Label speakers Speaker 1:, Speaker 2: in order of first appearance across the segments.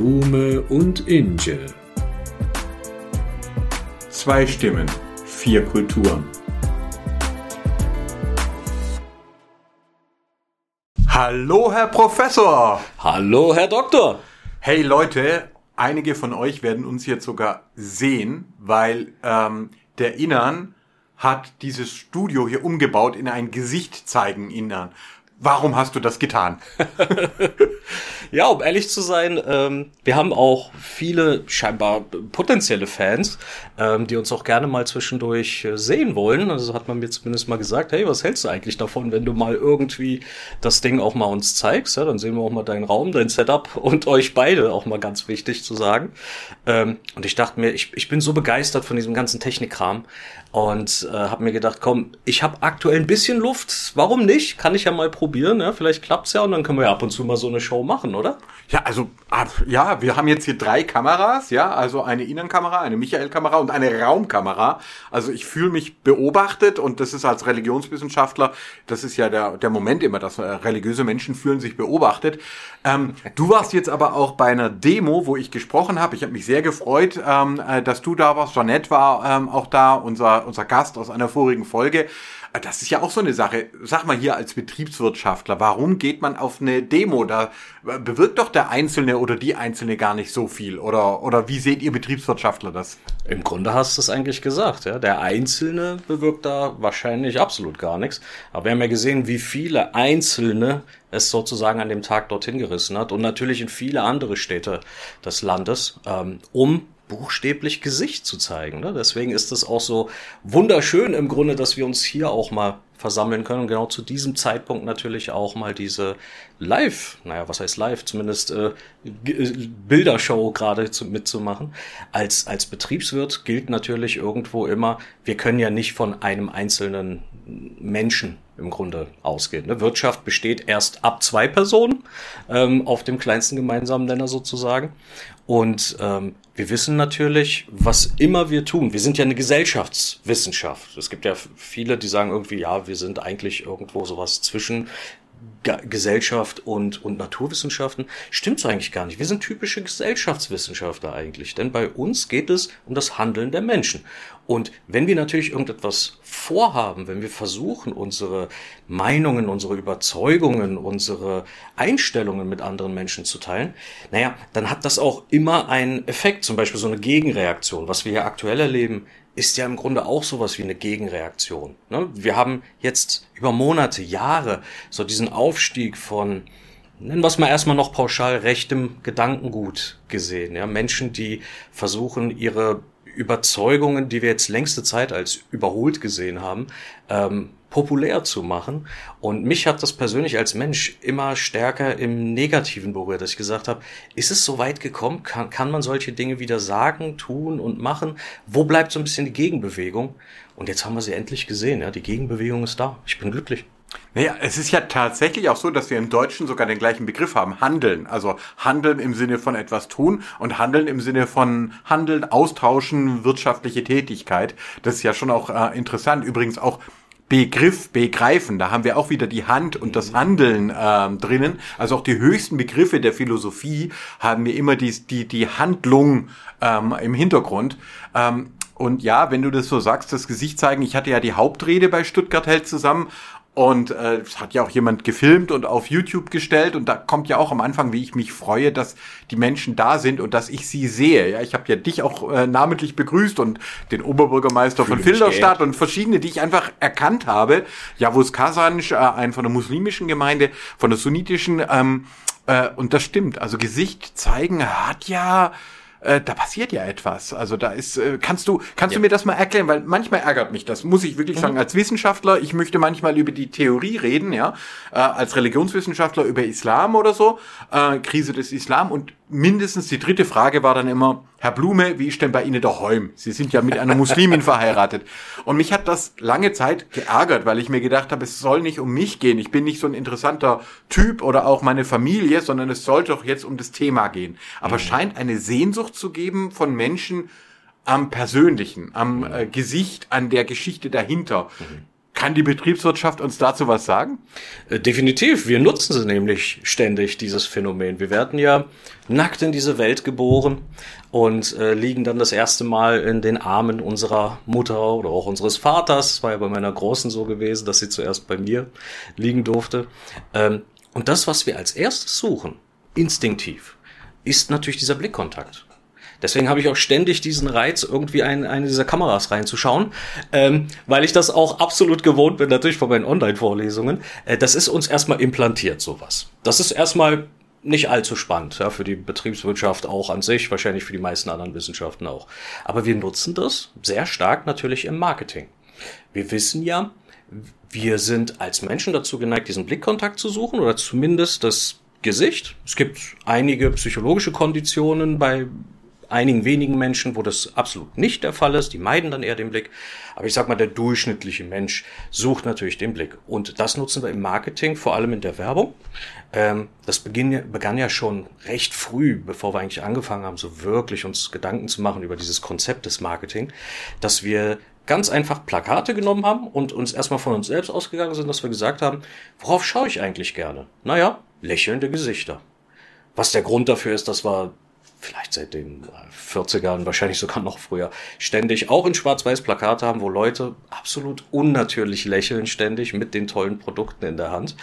Speaker 1: Blume und Inge.
Speaker 2: Zwei Stimmen, vier Kulturen. Hallo, Herr Professor!
Speaker 3: Hallo, Herr Doktor!
Speaker 2: Hey Leute, einige von euch werden uns jetzt sogar sehen, weil ähm, der Innern hat dieses Studio hier umgebaut in ein Gesicht zeigen Innern. Warum hast du das getan?
Speaker 3: ja, um ehrlich zu sein, ähm, wir haben auch viele scheinbar potenzielle Fans, ähm, die uns auch gerne mal zwischendurch äh, sehen wollen. Also hat man mir zumindest mal gesagt, hey, was hältst du eigentlich davon, wenn du mal irgendwie das Ding auch mal uns zeigst? Ja, dann sehen wir auch mal deinen Raum, dein Setup und euch beide, auch mal ganz wichtig zu sagen. Ähm, und ich dachte mir, ich, ich bin so begeistert von diesem ganzen Technikkram und äh, habe mir gedacht, komm, ich habe aktuell ein bisschen Luft, warum nicht? Kann ich ja mal probieren, ja? vielleicht klappt's ja und dann können wir ja ab und zu mal so eine Show machen, oder?
Speaker 2: Ja, also ja, wir haben jetzt hier drei Kameras, ja, also eine Innenkamera, eine Michael-Kamera und eine Raumkamera. Also ich fühle mich beobachtet und das ist als Religionswissenschaftler, das ist ja der, der Moment immer, dass äh, religiöse Menschen fühlen sich beobachtet. Ähm, du warst jetzt aber auch bei einer Demo, wo ich gesprochen habe. Ich habe mich sehr gefreut, ähm, äh, dass du da warst. Jeanette war ähm, auch da, unser, unser Gast aus einer vorigen Folge. Äh, das ist ja auch so eine Sache. Sag mal hier als Betriebswirtschaftler, warum geht man auf eine Demo? Da äh, bewirkt doch der Einzelne oder die Einzelne gar nicht so viel. Oder, oder wie seht ihr Betriebswirtschaftler das?
Speaker 3: Im Grunde hast du es eigentlich gesagt, ja. Der Einzelne bewirkt da wahrscheinlich absolut gar nichts. Aber wir haben ja gesehen, wie viele Einzelne es sozusagen an dem Tag dorthin gerissen hat und natürlich in viele andere Städte des Landes, ähm, um buchstäblich Gesicht zu zeigen. Ne? Deswegen ist es auch so wunderschön im Grunde, dass wir uns hier auch mal versammeln können und genau zu diesem Zeitpunkt natürlich auch mal diese Live, naja, was heißt Live, zumindest äh, Bildershow gerade zu, mitzumachen. Als, als Betriebswirt gilt natürlich irgendwo immer, wir können ja nicht von einem einzelnen Menschen im Grunde ausgehen. Ne? Wirtschaft besteht erst ab zwei Personen ähm, auf dem kleinsten gemeinsamen Nenner sozusagen. Und ähm, wir wissen natürlich, was immer wir tun. Wir sind ja eine Gesellschaftswissenschaft. Es gibt ja viele, die sagen irgendwie, ja, wir sind eigentlich irgendwo sowas zwischen Gesellschaft und, und Naturwissenschaften. Stimmt so eigentlich gar nicht. Wir sind typische Gesellschaftswissenschaftler eigentlich, denn bei uns geht es um das Handeln der Menschen. Und wenn wir natürlich irgendetwas vorhaben, wenn wir versuchen, unsere Meinungen, unsere Überzeugungen, unsere Einstellungen mit anderen Menschen zu teilen, naja, dann hat das auch immer einen Effekt, zum Beispiel so eine Gegenreaktion. Was wir hier aktuell erleben, ist ja im Grunde auch sowas wie eine Gegenreaktion. Ne? Wir haben jetzt über Monate, Jahre so diesen Aufstieg von nennen wir es mal erstmal noch pauschal rechtem Gedankengut gesehen. Menschen, die versuchen, ihre Überzeugungen, die wir jetzt längste Zeit als überholt gesehen haben, ähm, populär zu machen. Und mich hat das persönlich als Mensch immer stärker im Negativen berührt, dass ich gesagt habe, ist es so weit gekommen? Kann, kann man solche Dinge wieder sagen, tun und machen? Wo bleibt so ein bisschen die Gegenbewegung? Und jetzt haben wir sie endlich gesehen. Ja? Die Gegenbewegung ist da. Ich bin glücklich.
Speaker 2: Naja, es ist ja tatsächlich auch so, dass wir im Deutschen sogar den gleichen Begriff haben, handeln. Also handeln im Sinne von etwas tun und handeln im Sinne von handeln, austauschen, wirtschaftliche Tätigkeit. Das ist ja schon auch äh, interessant. Übrigens auch Begriff begreifen. Da haben wir auch wieder die Hand und das Handeln ähm, drinnen. Also auch die höchsten Begriffe der Philosophie haben wir immer die, die, die Handlung ähm, im Hintergrund. Ähm, und ja, wenn du das so sagst, das Gesicht zeigen, ich hatte ja die Hauptrede bei Stuttgart Held zusammen und äh, es hat ja auch jemand gefilmt und auf YouTube gestellt. Und da kommt ja auch am Anfang, wie ich mich freue, dass die Menschen da sind und dass ich sie sehe. Ja, ich habe ja dich auch äh, namentlich begrüßt und den Oberbürgermeister Fühl von Filderstadt und verschiedene, die ich einfach erkannt habe. Javus Kasanj, äh, ein von der muslimischen Gemeinde, von der sunnitischen. Ähm, äh, und das stimmt. Also Gesicht zeigen hat ja äh, da passiert ja etwas. Also da ist, äh, kannst du, kannst ja. du mir das mal erklären? Weil manchmal ärgert mich das, muss ich wirklich mhm. sagen, als Wissenschaftler, ich möchte manchmal über die Theorie reden, ja, äh, als Religionswissenschaftler über Islam oder so, äh, Krise des Islam und mindestens die dritte Frage war dann immer, Herr Blume, wie ist denn bei Ihnen der Heum? Sie sind ja mit einer Muslimin verheiratet. Und mich hat das lange Zeit geärgert, weil ich mir gedacht habe, es soll nicht um mich gehen. Ich bin nicht so ein interessanter Typ oder auch meine Familie, sondern es soll doch jetzt um das Thema gehen. Aber mhm. scheint eine Sehnsucht zu geben von Menschen am Persönlichen, am mhm. äh, Gesicht, an der Geschichte dahinter. Mhm Kann die Betriebswirtschaft uns dazu was sagen?
Speaker 3: Äh, definitiv. Wir nutzen sie nämlich ständig, dieses Phänomen. Wir werden ja nackt in diese Welt geboren und äh, liegen dann das erste Mal in den Armen unserer Mutter oder auch unseres Vaters. Das war ja bei meiner Großen so gewesen, dass sie zuerst bei mir liegen durfte. Ähm, und das, was wir als erstes suchen, instinktiv, ist natürlich dieser Blickkontakt. Deswegen habe ich auch ständig diesen Reiz, irgendwie ein, eine dieser Kameras reinzuschauen, ähm, weil ich das auch absolut gewohnt bin, natürlich von meinen Online-Vorlesungen. Äh, das ist uns erstmal implantiert, sowas. Das ist erstmal nicht allzu spannend, ja, für die Betriebswirtschaft auch an sich, wahrscheinlich für die meisten anderen Wissenschaften auch. Aber wir nutzen das sehr stark natürlich im Marketing. Wir wissen ja, wir sind als Menschen dazu geneigt, diesen Blickkontakt zu suchen oder zumindest das Gesicht. Es gibt einige psychologische Konditionen bei einigen wenigen Menschen, wo das absolut nicht der Fall ist. Die meiden dann eher den Blick. Aber ich sag mal, der durchschnittliche Mensch sucht natürlich den Blick. Und das nutzen wir im Marketing, vor allem in der Werbung. Ähm, das begann ja schon recht früh, bevor wir eigentlich angefangen haben, so wirklich uns Gedanken zu machen über dieses Konzept des Marketing, dass wir ganz einfach Plakate genommen haben und uns erstmal von uns selbst ausgegangen sind, dass wir gesagt haben, worauf schaue ich eigentlich gerne? Naja, lächelnde Gesichter. Was der Grund dafür ist, dass wir vielleicht seit den 40ern, wahrscheinlich sogar noch früher, ständig auch in Schwarz-Weiß Plakate haben, wo Leute absolut unnatürlich lächeln, ständig mit den tollen Produkten in der Hand.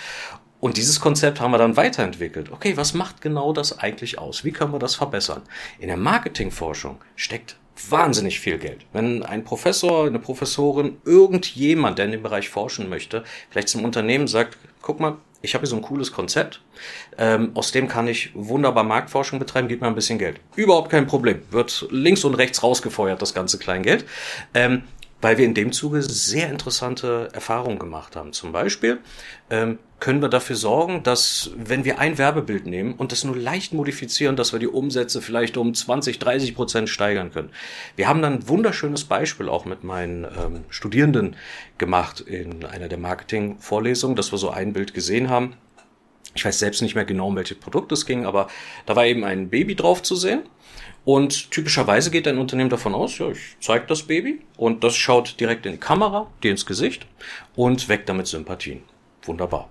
Speaker 3: Und dieses Konzept haben wir dann weiterentwickelt. Okay, was macht genau das eigentlich aus? Wie können wir das verbessern? In der Marketingforschung steckt wahnsinnig viel Geld. Wenn ein Professor, eine Professorin, irgendjemand, der in dem Bereich forschen möchte, vielleicht zum Unternehmen sagt, guck mal, ich habe hier so ein cooles Konzept, ähm, aus dem kann ich wunderbar Marktforschung betreiben, gibt mir ein bisschen Geld. Überhaupt kein Problem. Wird links und rechts rausgefeuert, das ganze Kleingeld. Ähm, weil wir in dem Zuge sehr interessante Erfahrungen gemacht haben. Zum Beispiel ähm, können wir dafür sorgen, dass wenn wir ein Werbebild nehmen und das nur leicht modifizieren, dass wir die Umsätze vielleicht um 20, 30 Prozent steigern können. Wir haben dann ein wunderschönes Beispiel auch mit meinen ähm, Studierenden gemacht in einer der Marketing-Vorlesungen, dass wir so ein Bild gesehen haben. Ich weiß selbst nicht mehr genau, um welche Produkte es ging, aber da war eben ein Baby drauf zu sehen und typischerweise geht ein Unternehmen davon aus, ja, ich zeige das Baby und das schaut direkt in die Kamera, dir ins Gesicht und weckt damit Sympathien. Wunderbar.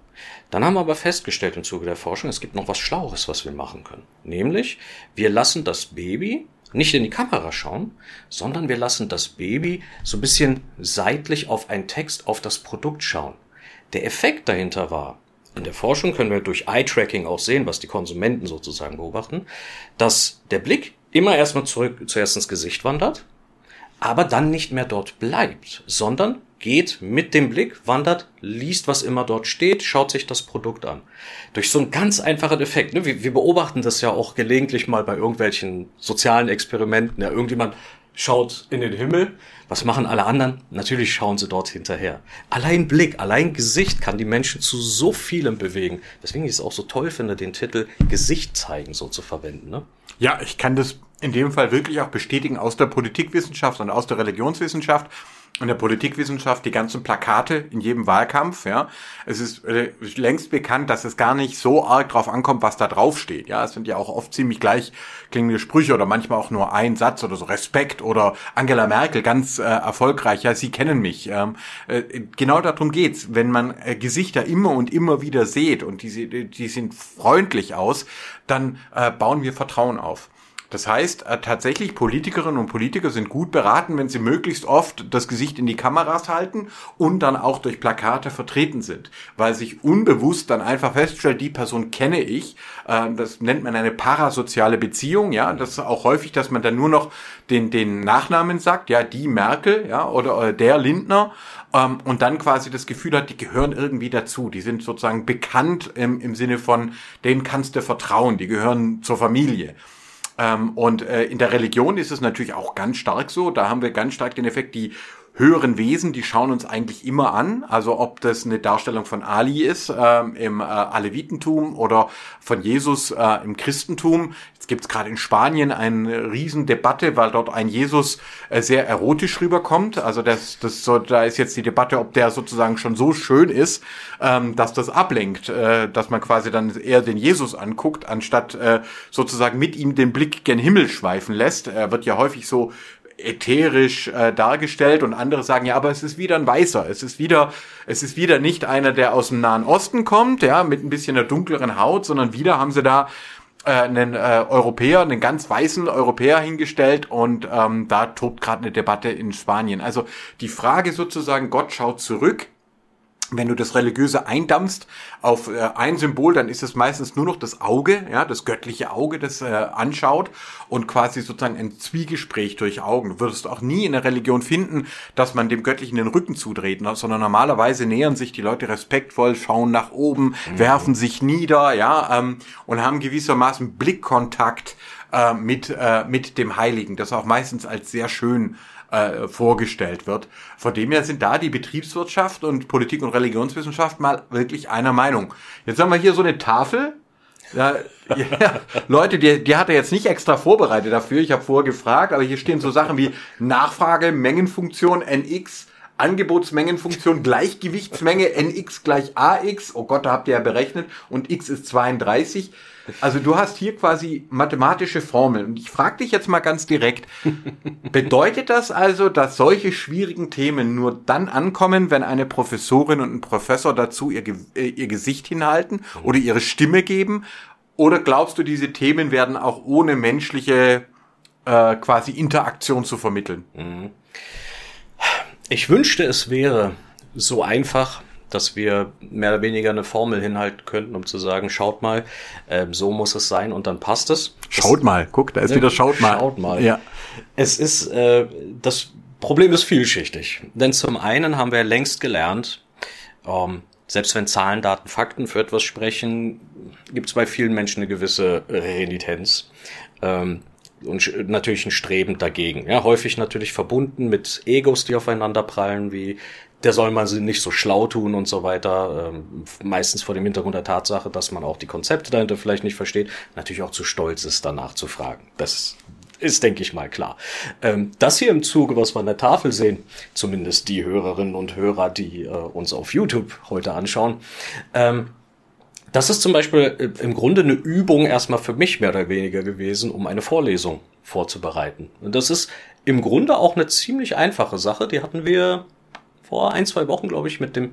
Speaker 3: Dann haben wir aber festgestellt im Zuge der Forschung, es gibt noch was Schlaueres, was wir machen können. Nämlich, wir lassen das Baby nicht in die Kamera schauen, sondern wir lassen das Baby so ein bisschen seitlich auf einen Text, auf das Produkt schauen. Der Effekt dahinter war, in der Forschung können wir durch Eye-Tracking auch sehen, was die Konsumenten sozusagen beobachten, dass der Blick immer erstmal zurück zuerst ins Gesicht wandert, aber dann nicht mehr dort bleibt, sondern geht mit dem Blick, wandert, liest, was immer dort steht, schaut sich das Produkt an. Durch so einen ganz einfachen Effekt. Ne? Wir, wir beobachten das ja auch gelegentlich mal bei irgendwelchen sozialen Experimenten. Ja, irgendjemand schaut in den Himmel. Was machen alle anderen? Natürlich schauen sie dort hinterher. Allein Blick, allein Gesicht kann die Menschen zu so vielem bewegen. Deswegen ist es auch so toll finde, den Titel Gesicht zeigen so zu verwenden. Ne?
Speaker 2: Ja, ich kann das in dem Fall wirklich auch bestätigen aus der Politikwissenschaft und aus der Religionswissenschaft und der Politikwissenschaft die ganzen Plakate in jedem Wahlkampf, ja. Es ist äh, längst bekannt, dass es gar nicht so arg drauf ankommt, was da drauf steht, ja. Es sind ja auch oft ziemlich gleich klingende Sprüche oder manchmal auch nur ein Satz oder so Respekt oder Angela Merkel ganz äh, erfolgreich, ja, Sie kennen mich. Ähm, äh, genau darum geht's, wenn man äh, Gesichter immer und immer wieder sieht und die, die sehen freundlich aus, dann äh, bauen wir Vertrauen auf. Das heißt, äh, tatsächlich Politikerinnen und Politiker sind gut beraten, wenn sie möglichst oft das Gesicht in die Kameras halten und dann auch durch Plakate vertreten sind, weil sich unbewusst dann einfach feststellt, die Person kenne ich. Äh, das nennt man eine parasoziale Beziehung, ja. Das ist auch häufig, dass man dann nur noch den, den Nachnamen sagt, ja, die Merkel, ja, oder, oder der Lindner ähm, und dann quasi das Gefühl hat, die gehören irgendwie dazu. Die sind sozusagen bekannt im, im Sinne von, denen kannst du vertrauen, die gehören zur Familie. Ähm, und äh, in der Religion ist es natürlich auch ganz stark so. Da haben wir ganz stark den Effekt, die höheren Wesen, die schauen uns eigentlich immer an. Also ob das eine Darstellung von Ali ist ähm, im äh, Alevitentum oder von Jesus äh, im Christentum. Jetzt gibt es gerade in Spanien eine Riesendebatte, weil dort ein Jesus äh, sehr erotisch rüberkommt. Also das, das so, da ist jetzt die Debatte, ob der sozusagen schon so schön ist, ähm, dass das ablenkt, äh, dass man quasi dann eher den Jesus anguckt, anstatt äh, sozusagen mit ihm den Blick gen Himmel schweifen lässt. Er wird ja häufig so ätherisch äh, dargestellt und andere sagen, ja, aber es ist wieder ein Weißer, es ist wieder, es ist wieder nicht einer, der aus dem Nahen Osten kommt, ja, mit ein bisschen einer dunkleren Haut, sondern wieder haben sie da äh, einen äh, Europäer, einen ganz weißen Europäer hingestellt und ähm, da tobt gerade eine Debatte in Spanien. Also die Frage sozusagen, Gott schaut zurück, wenn du das Religiöse eindampfst auf äh, ein Symbol, dann ist es meistens nur noch das Auge, ja, das göttliche Auge, das äh, anschaut und quasi sozusagen ein Zwiegespräch durch Augen. Du würdest auch nie in der Religion finden, dass man dem Göttlichen den Rücken zudreht, ne, sondern normalerweise nähern sich die Leute respektvoll, schauen nach oben, mhm. werfen sich nieder, ja, ähm, und haben gewissermaßen Blickkontakt äh, mit, äh, mit dem Heiligen, das auch meistens als sehr schön äh, vorgestellt wird. Von dem her sind da die Betriebswirtschaft und Politik und Religionswissenschaft mal wirklich einer Meinung. Jetzt haben wir hier so eine Tafel. Ja, ja, Leute, die, die hat er jetzt nicht extra vorbereitet dafür. Ich habe vorher gefragt, aber hier stehen so Sachen wie Nachfrage, Mengenfunktion, NX, Angebotsmengenfunktion, Gleichgewichtsmenge, NX gleich AX. Oh Gott, da habt ihr ja berechnet. Und X ist 32. Also du hast hier quasi mathematische Formeln. Und ich frage dich jetzt mal ganz direkt, bedeutet das also, dass solche schwierigen Themen nur dann ankommen, wenn eine Professorin und ein Professor dazu ihr, äh, ihr Gesicht hinhalten oder ihre Stimme geben? Oder glaubst du, diese Themen werden auch ohne menschliche äh, quasi Interaktion zu vermitteln? Mhm.
Speaker 3: Ich wünschte, es wäre so einfach, dass wir mehr oder weniger eine Formel hinhalten könnten, um zu sagen, schaut mal, äh, so muss es sein und dann passt es.
Speaker 2: Schaut das, mal, guck, da ist ne, wieder schaut mal.
Speaker 3: Schaut mal. Ja. Es ist, äh, das Problem ist vielschichtig. Denn zum einen haben wir längst gelernt, ähm, selbst wenn Zahlen, Daten, Fakten für etwas sprechen, gibt es bei vielen Menschen eine gewisse Renitenz. Ähm, und natürlich ein Streben dagegen. Ja, häufig natürlich verbunden mit Egos, die aufeinander prallen, wie der soll man sie nicht so schlau tun und so weiter. Ähm, meistens vor dem Hintergrund der Tatsache, dass man auch die Konzepte dahinter vielleicht nicht versteht, natürlich auch zu stolz ist, danach zu fragen. Das ist, denke ich mal, klar. Ähm, das hier im Zuge, was wir an der Tafel sehen, zumindest die Hörerinnen und Hörer, die äh, uns auf YouTube heute anschauen, ähm, das ist zum Beispiel äh, im Grunde eine Übung erstmal für mich mehr oder weniger gewesen, um eine Vorlesung vorzubereiten. Und das ist im Grunde auch eine ziemlich einfache Sache. Die hatten wir vor ein, zwei Wochen, glaube ich, mit dem,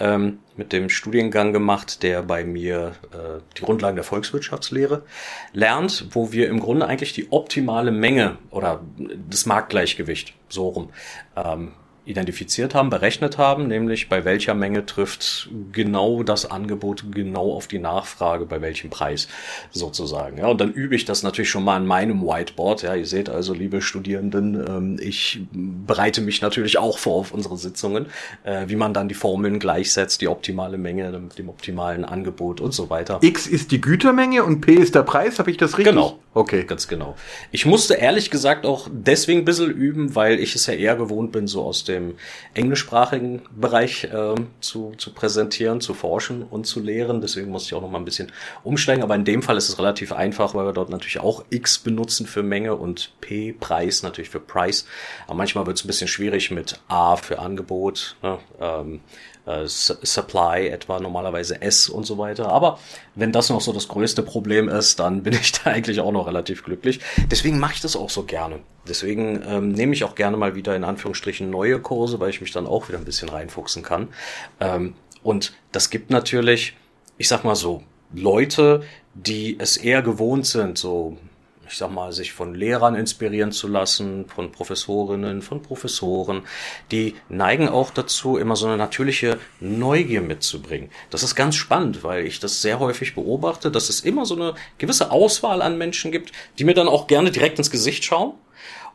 Speaker 3: ähm, mit dem Studiengang gemacht, der bei mir äh, die Grundlagen der Volkswirtschaftslehre lernt, wo wir im Grunde eigentlich die optimale Menge oder das Marktgleichgewicht so rum ähm, identifiziert haben, berechnet haben, nämlich bei welcher Menge trifft genau das Angebot genau auf die Nachfrage, bei welchem Preis sozusagen. Ja, und dann übe ich das natürlich schon mal an meinem Whiteboard. Ja, ihr seht also, liebe Studierenden, ähm, ich bereite mich natürlich auch vor auf unsere Sitzungen, äh, wie man dann die Formeln gleichsetzt, die optimale Menge mit dem optimalen Angebot und so weiter.
Speaker 2: X ist die Gütermenge und P ist der Preis, habe ich das richtig?
Speaker 3: Genau. Okay. Ganz genau. Ich musste ehrlich gesagt auch deswegen ein bisschen üben, weil ich es ja eher gewohnt bin, so aus dem englischsprachigen Bereich äh, zu, zu präsentieren, zu forschen und zu lehren. Deswegen musste ich auch noch mal ein bisschen umsteigen. Aber in dem Fall ist es relativ einfach, weil wir dort natürlich auch X benutzen für Menge und P, Preis natürlich für Price. Aber manchmal wird es ein bisschen schwierig mit A für Angebot. Ne? Ähm, äh, Supply etwa normalerweise S und so weiter. Aber wenn das noch so das größte Problem ist, dann bin ich da eigentlich auch noch relativ glücklich. Deswegen mache ich das auch so gerne. Deswegen ähm, nehme ich auch gerne mal wieder in Anführungsstrichen neue Kurse, weil ich mich dann auch wieder ein bisschen reinfuchsen kann. Ähm, und das gibt natürlich, ich sag mal so, Leute, die es eher gewohnt sind, so ich sag mal, sich von Lehrern inspirieren zu lassen, von Professorinnen, von Professoren, die neigen auch dazu, immer so eine natürliche Neugier mitzubringen. Das ist ganz spannend, weil ich das sehr häufig beobachte, dass es immer so eine gewisse Auswahl an Menschen gibt, die mir dann auch gerne direkt ins Gesicht schauen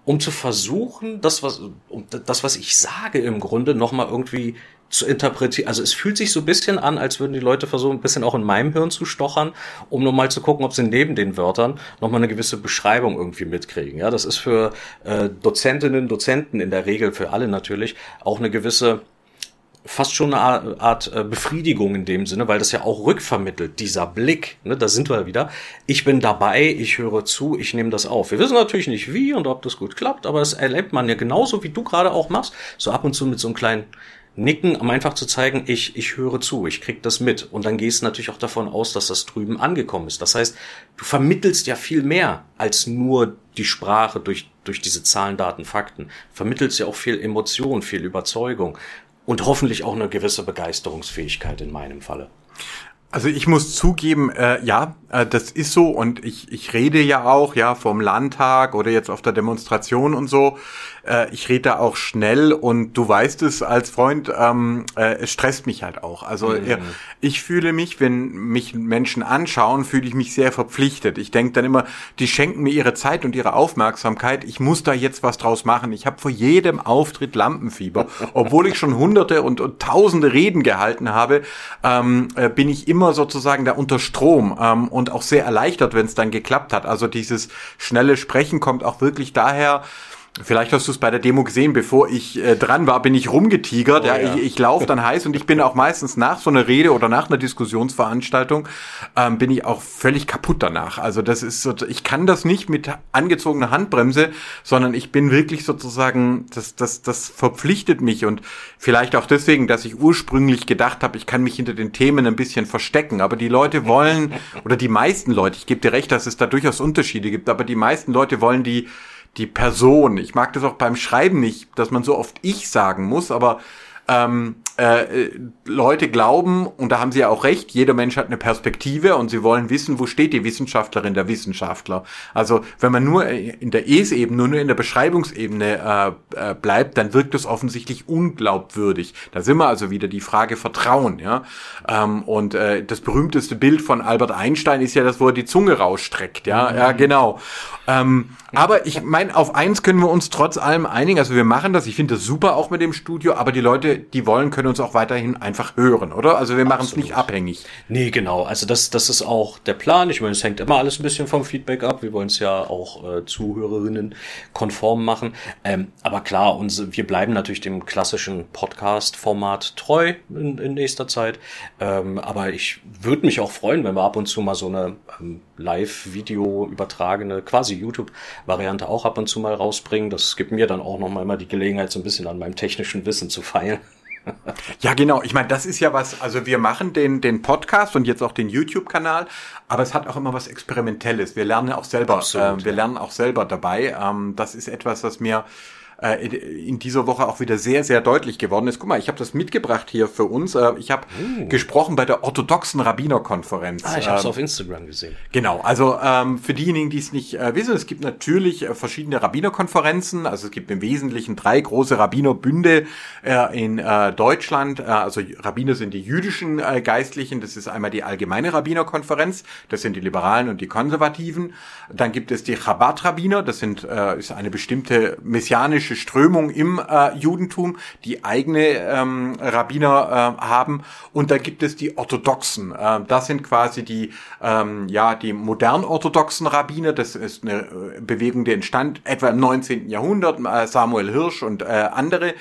Speaker 3: um zu versuchen, das was, um das, was ich sage im Grunde nochmal irgendwie zu interpretieren. Also es fühlt sich so ein bisschen an, als würden die Leute versuchen, ein bisschen auch in meinem Hirn zu stochern, um nochmal zu gucken, ob sie neben den Wörtern nochmal eine gewisse Beschreibung irgendwie mitkriegen. Ja, das ist für äh, Dozentinnen, Dozenten in der Regel, für alle natürlich, auch eine gewisse fast schon eine Art, äh, Befriedigung in dem Sinne, weil das ja auch rückvermittelt, dieser Blick, ne, da sind wir wieder. Ich bin dabei, ich höre zu, ich nehme das auf. Wir wissen natürlich nicht wie und ob das gut klappt, aber das erlebt man ja genauso, wie du gerade auch machst, so ab und zu mit so einem kleinen nicken, um einfach zu zeigen, ich, ich höre zu, ich krieg das mit. Und dann gehst du natürlich auch davon aus, dass das drüben angekommen ist. Das heißt, du vermittelst ja viel mehr als nur die Sprache durch, durch diese Zahlen, Daten, Fakten. Vermittelst ja auch viel Emotion, viel Überzeugung und hoffentlich auch eine gewisse Begeisterungsfähigkeit in meinem Falle.
Speaker 2: Also ich muss zugeben, äh, ja, äh, das ist so und ich, ich rede ja auch, ja, vom Landtag oder jetzt auf der Demonstration und so. Äh, ich rede da auch schnell und du weißt es als Freund, ähm, äh, es stresst mich halt auch. Also mhm. äh, ich fühle mich, wenn mich Menschen anschauen, fühle ich mich sehr verpflichtet. Ich denke dann immer, die schenken mir ihre Zeit und ihre Aufmerksamkeit. Ich muss da jetzt was draus machen. Ich habe vor jedem Auftritt Lampenfieber, obwohl ich schon hunderte und, und tausende Reden gehalten habe, ähm, äh, bin ich immer sozusagen da unter Strom ähm, und auch sehr erleichtert, wenn es dann geklappt hat. Also dieses schnelle Sprechen kommt auch wirklich daher, Vielleicht hast du es bei der Demo gesehen, bevor ich äh, dran war, bin ich rumgetigert. Oh, ja, ja. Ich, ich laufe dann heiß und ich bin auch meistens nach so einer Rede oder nach einer Diskussionsveranstaltung ähm, bin ich auch völlig kaputt danach. Also das ist so, ich kann das nicht mit angezogener Handbremse, sondern ich bin wirklich sozusagen, das, das, das verpflichtet mich und vielleicht auch deswegen, dass ich ursprünglich gedacht habe, ich kann mich hinter den Themen ein bisschen verstecken. Aber die Leute wollen oder die meisten Leute, ich gebe dir recht, dass es da durchaus Unterschiede gibt, aber die meisten Leute wollen die die Person. Ich mag das auch beim Schreiben nicht, dass man so oft ich sagen muss, aber ähm, äh, Leute glauben, und da haben sie ja auch recht, jeder Mensch hat eine Perspektive und sie wollen wissen, wo steht die Wissenschaftlerin, der Wissenschaftler. Also wenn man nur in der Es-Ebene, nur in der Beschreibungsebene äh, äh, bleibt, dann wirkt das offensichtlich unglaubwürdig. Da sind wir also wieder die Frage Vertrauen. Ja? Ähm, und äh, das berühmteste Bild von Albert Einstein ist ja das, wo er die Zunge rausstreckt. Ja, mhm. ja genau. Ähm, aber ich meine, auf eins können wir uns trotz allem einigen. Also wir machen das. Ich finde das super auch mit dem Studio. Aber die Leute, die wollen, können uns auch weiterhin einfach hören, oder? Also wir machen es nicht abhängig.
Speaker 3: Nee, genau. Also das, das ist auch der Plan. Ich meine, es hängt immer alles ein bisschen vom Feedback ab. Wir wollen es ja auch äh, Zuhörerinnen konform machen. Ähm, aber klar, uns, wir bleiben natürlich dem klassischen Podcast-Format treu in, in nächster Zeit. Ähm, aber ich würde mich auch freuen, wenn wir ab und zu mal so eine ähm, Live-Video übertragene, quasi YouTube-Variante auch ab und zu mal rausbringen. Das gibt mir dann auch noch mal immer die Gelegenheit, so ein bisschen an meinem technischen Wissen zu feilen.
Speaker 2: Ja, genau. Ich meine, das ist ja was, also wir machen den, den Podcast und jetzt auch den YouTube-Kanal, aber es hat auch immer was Experimentelles. Wir lernen auch selber, Absolut, äh, wir ja. lernen auch selber dabei. Ähm, das ist etwas, was mir äh, in dieser Woche auch wieder sehr, sehr deutlich geworden ist. Guck mal, ich habe das mitgebracht hier für uns. Äh, ich habe uh. gesprochen bei der orthodoxen Rabbinerkonferenz.
Speaker 3: Ah, ich habe es ähm, auf Instagram gesehen.
Speaker 2: Genau, also ähm, für diejenigen, die es nicht äh, wissen, es gibt natürlich äh, verschiedene Rabbinerkonferenzen. Also es gibt im Wesentlichen drei große Rabbinerbünde äh, in äh, Deutschland. Also Rabbiner sind die jüdischen Geistlichen. Das ist einmal die allgemeine Rabbinerkonferenz. Das sind die Liberalen und die Konservativen. Dann gibt es die Chabad-Rabbiner. Das sind ist eine bestimmte messianische rabbinisch Strömung im äh, Judentum, die eigene ähm, Rabbiner äh, haben. Und da gibt es die Orthodoxen. Äh, das sind quasi die, ähm, ja, die modern orthodoxen Rabbiner. Das ist eine äh, Bewegung, die entstand etwa im 19. Jahrhundert. Äh, Samuel Hirsch und äh, andere.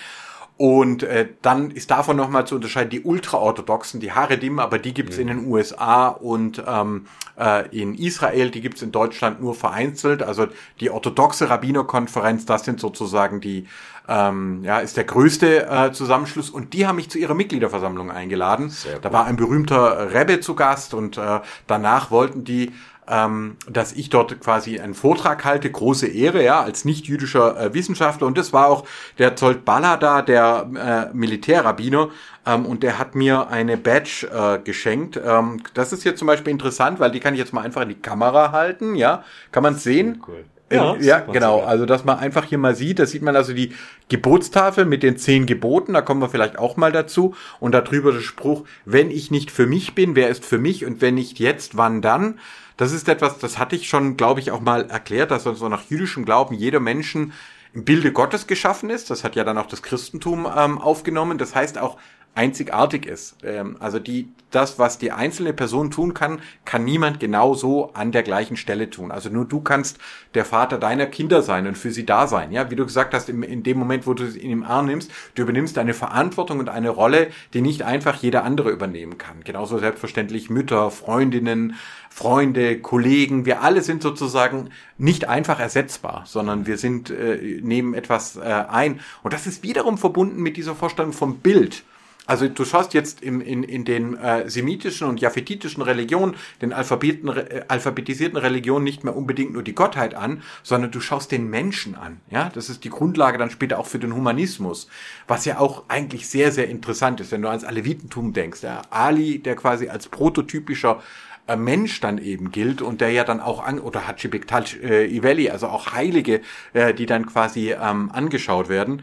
Speaker 2: Und äh, dann ist davon nochmal zu unterscheiden die Ultraorthodoxen, die Haredim, aber die gibt's mhm. in den USA und ähm, äh, in Israel, die gibt's in Deutschland nur vereinzelt. Also die orthodoxe Rabbinerkonferenz, das sind sozusagen die, ähm, ja, ist der größte äh, Zusammenschluss und die haben mich zu ihrer Mitgliederversammlung eingeladen. Da war ein berühmter Rebbe zu Gast und äh, danach wollten die ähm, dass ich dort quasi einen Vortrag halte, große Ehre, ja, als nicht-jüdischer äh, Wissenschaftler. Und das war auch der Zolt Balada, der äh, Militärrabbiner, ähm, und der hat mir eine Badge äh, geschenkt. Ähm, das ist jetzt zum Beispiel interessant, weil die kann ich jetzt mal einfach in die Kamera halten, ja. Kann man sehen? Cool. Ja, ja genau. Also, dass man einfach hier mal sieht, da sieht man also die Gebotstafel mit den zehn Geboten, da kommen wir vielleicht auch mal dazu. Und darüber der Spruch, wenn ich nicht für mich bin, wer ist für mich? Und wenn nicht jetzt, wann dann? Das ist etwas, das hatte ich schon, glaube ich, auch mal erklärt, dass so nach jüdischem Glauben jeder Menschen im Bilde Gottes geschaffen ist. Das hat ja dann auch das Christentum ähm, aufgenommen. Das heißt auch, einzigartig ist. Ähm, also die, das, was die einzelne Person tun kann, kann niemand genauso an der gleichen Stelle tun. Also nur du kannst der Vater deiner Kinder sein und für sie da sein. Ja, wie du gesagt hast, in, in dem Moment, wo du ihn im Arm nimmst, du übernimmst eine Verantwortung und eine Rolle, die nicht einfach jeder andere übernehmen kann. Genauso selbstverständlich Mütter, Freundinnen, Freunde, Kollegen, wir alle sind sozusagen nicht einfach ersetzbar, sondern wir sind, äh, nehmen etwas äh, ein. Und das ist wiederum verbunden mit dieser Vorstellung vom Bild. Also du schaust jetzt im, in, in den äh, semitischen und japhetitischen Religionen, den Alphabeten, äh, alphabetisierten Religionen nicht mehr unbedingt nur die Gottheit an, sondern du schaust den Menschen an. Ja, das ist die Grundlage dann später auch für den Humanismus, was ja auch eigentlich sehr, sehr interessant ist, wenn du ans Alevitentum denkst. Der Ali, der quasi als prototypischer äh, Mensch dann eben gilt und der ja dann auch an, oder Hachi Bektal äh, Ivelli, also auch Heilige, äh, die dann quasi ähm, angeschaut werden.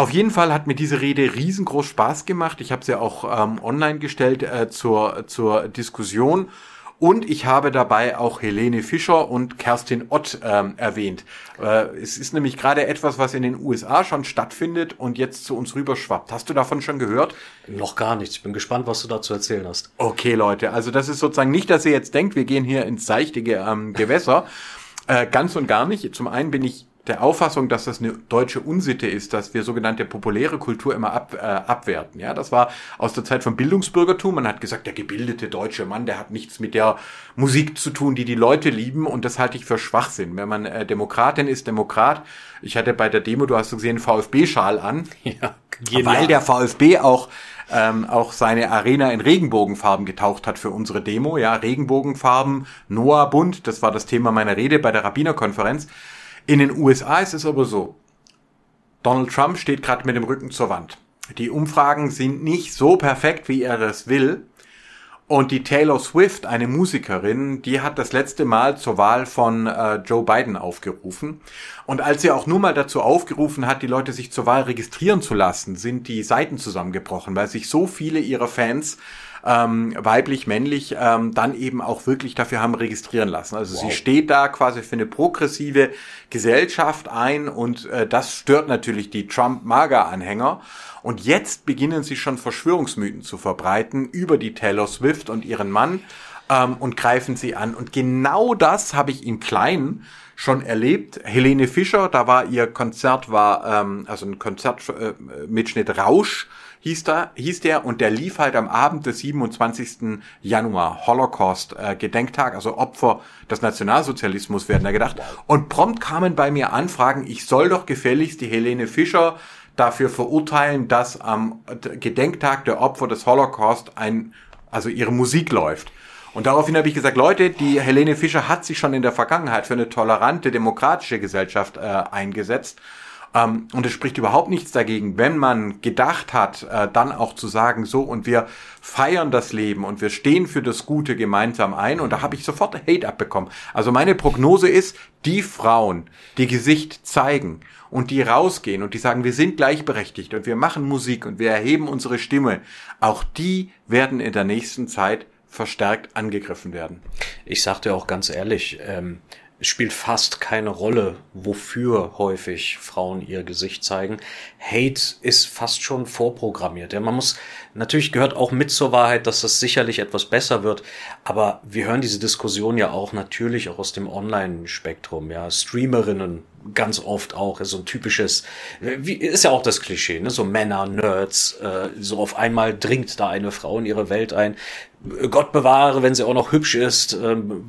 Speaker 2: Auf jeden Fall hat mir diese Rede riesengroß Spaß gemacht. Ich habe sie auch ähm, online gestellt äh, zur, zur Diskussion. Und ich habe dabei auch Helene Fischer und Kerstin Ott ähm, erwähnt. Äh, es ist nämlich gerade etwas, was in den USA schon stattfindet und jetzt zu uns rüberschwappt. Hast du davon schon gehört?
Speaker 3: Noch gar nichts. Ich bin gespannt, was du dazu erzählen hast.
Speaker 2: Okay, Leute. Also das ist sozusagen nicht, dass ihr jetzt denkt, wir gehen hier ins seichte ähm, Gewässer. Äh, ganz und gar nicht. Zum einen bin ich der Auffassung, dass das eine deutsche Unsitte ist, dass wir sogenannte populäre Kultur immer ab, äh, abwerten. Ja, das war aus der Zeit vom Bildungsbürgertum. Man hat gesagt, der gebildete deutsche Mann, der hat nichts mit der Musik zu tun, die die Leute lieben. Und das halte ich für Schwachsinn. Wenn man äh, Demokratin ist, Demokrat. Ich hatte bei der Demo, du hast gesehen, VfB-Schal an. Ja, genial. weil der VfB auch ähm, auch seine Arena in Regenbogenfarben getaucht hat für unsere Demo. Ja, Regenbogenfarben, Noah Bund, das war das Thema meiner Rede bei der Rabbinerkonferenz. In den USA ist es aber so, Donald Trump steht gerade mit dem Rücken zur Wand. Die Umfragen sind nicht so perfekt, wie er es will. Und die Taylor Swift, eine Musikerin, die hat das letzte Mal zur Wahl von äh, Joe Biden aufgerufen. Und als sie auch nur mal dazu aufgerufen hat, die Leute sich zur Wahl registrieren zu lassen, sind die Seiten zusammengebrochen, weil sich so viele ihrer Fans ähm, weiblich, männlich, ähm, dann eben auch wirklich dafür haben registrieren lassen. Also wow. sie steht da quasi für eine progressive Gesellschaft ein und äh, das stört natürlich die Trump-Mager-Anhänger. Und jetzt beginnen sie schon Verschwörungsmythen zu verbreiten über die Taylor Swift und ihren Mann ähm, und greifen sie an. Und genau das habe ich im Kleinen schon erlebt. Helene Fischer, da war ihr Konzert, war ähm, also ein Konzertmitschnitt äh, Rausch hieß, da, hieß der und der lief halt am Abend des 27. Januar, Holocaust-Gedenktag, äh, also Opfer des Nationalsozialismus werden da gedacht. Und prompt kamen bei mir Anfragen, ich soll doch gefälligst die Helene Fischer dafür verurteilen, dass am Gedenktag der Opfer des Holocaust ein, also ihre Musik läuft. Und daraufhin habe ich gesagt, Leute, die Helene Fischer hat sich schon in der Vergangenheit für eine tolerante, demokratische Gesellschaft äh, eingesetzt. Ähm, und es spricht überhaupt nichts dagegen, wenn man gedacht hat, äh, dann auch zu sagen, so und wir feiern das Leben und wir stehen für das Gute gemeinsam ein. Und da habe ich sofort Hate abbekommen. Also meine Prognose ist, die Frauen, die Gesicht zeigen und die rausgehen und die sagen, wir sind gleichberechtigt und wir machen Musik und wir erheben unsere Stimme, auch die werden in der nächsten Zeit verstärkt angegriffen werden.
Speaker 3: Ich sagte auch ganz ehrlich, ähm, es spielt fast keine Rolle, wofür häufig Frauen ihr Gesicht zeigen. Hate ist fast schon vorprogrammiert. Ja, man muss, natürlich gehört auch mit zur Wahrheit, dass das sicherlich etwas besser wird. Aber wir hören diese Diskussion ja auch natürlich auch aus dem Online-Spektrum. Ja, Streamerinnen ganz oft auch, so ein typisches, wie, ist ja auch das Klischee, ne? so Männer, Nerds, äh, so auf einmal dringt da eine Frau in ihre Welt ein. Gott bewahre, wenn sie auch noch hübsch ist, ähm,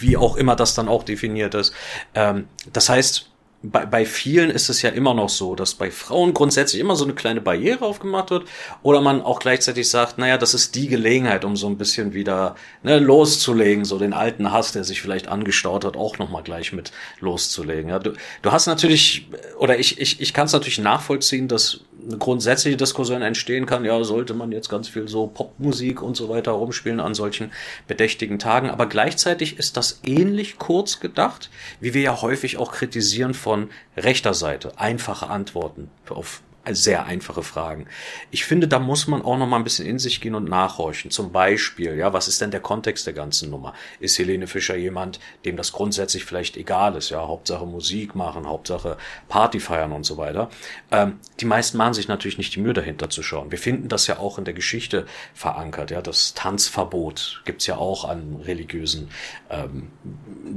Speaker 3: wie auch immer das dann auch definiert ist. Ähm, das heißt, bei, bei vielen ist es ja immer noch so, dass bei Frauen grundsätzlich immer so eine kleine Barriere aufgemacht wird oder man auch gleichzeitig sagt, naja, das ist die Gelegenheit, um so ein bisschen wieder ne, loszulegen, so den alten Hass, der sich vielleicht angestaut hat, auch nochmal gleich mit loszulegen. Ja, du, du hast natürlich, oder ich, ich, ich kann es natürlich nachvollziehen, dass eine grundsätzliche Diskussion entstehen kann, ja, sollte man jetzt ganz viel so Popmusik und so weiter rumspielen an solchen bedächtigen Tagen, aber gleichzeitig ist das ähnlich kurz gedacht, wie wir ja häufig auch kritisieren von rechter Seite, einfache Antworten auf sehr einfache Fragen. Ich finde, da muss man auch noch mal ein bisschen in sich gehen und nachhorchen. Zum Beispiel, ja, was ist denn der Kontext der ganzen Nummer? Ist Helene Fischer jemand, dem das grundsätzlich vielleicht egal ist? Ja, Hauptsache Musik machen, Hauptsache Party feiern und so weiter. Ähm, die meisten machen sich natürlich nicht die Mühe dahinter zu schauen. Wir finden das ja auch in der Geschichte verankert. Ja, das Tanzverbot gibt's ja auch an religiösen ähm,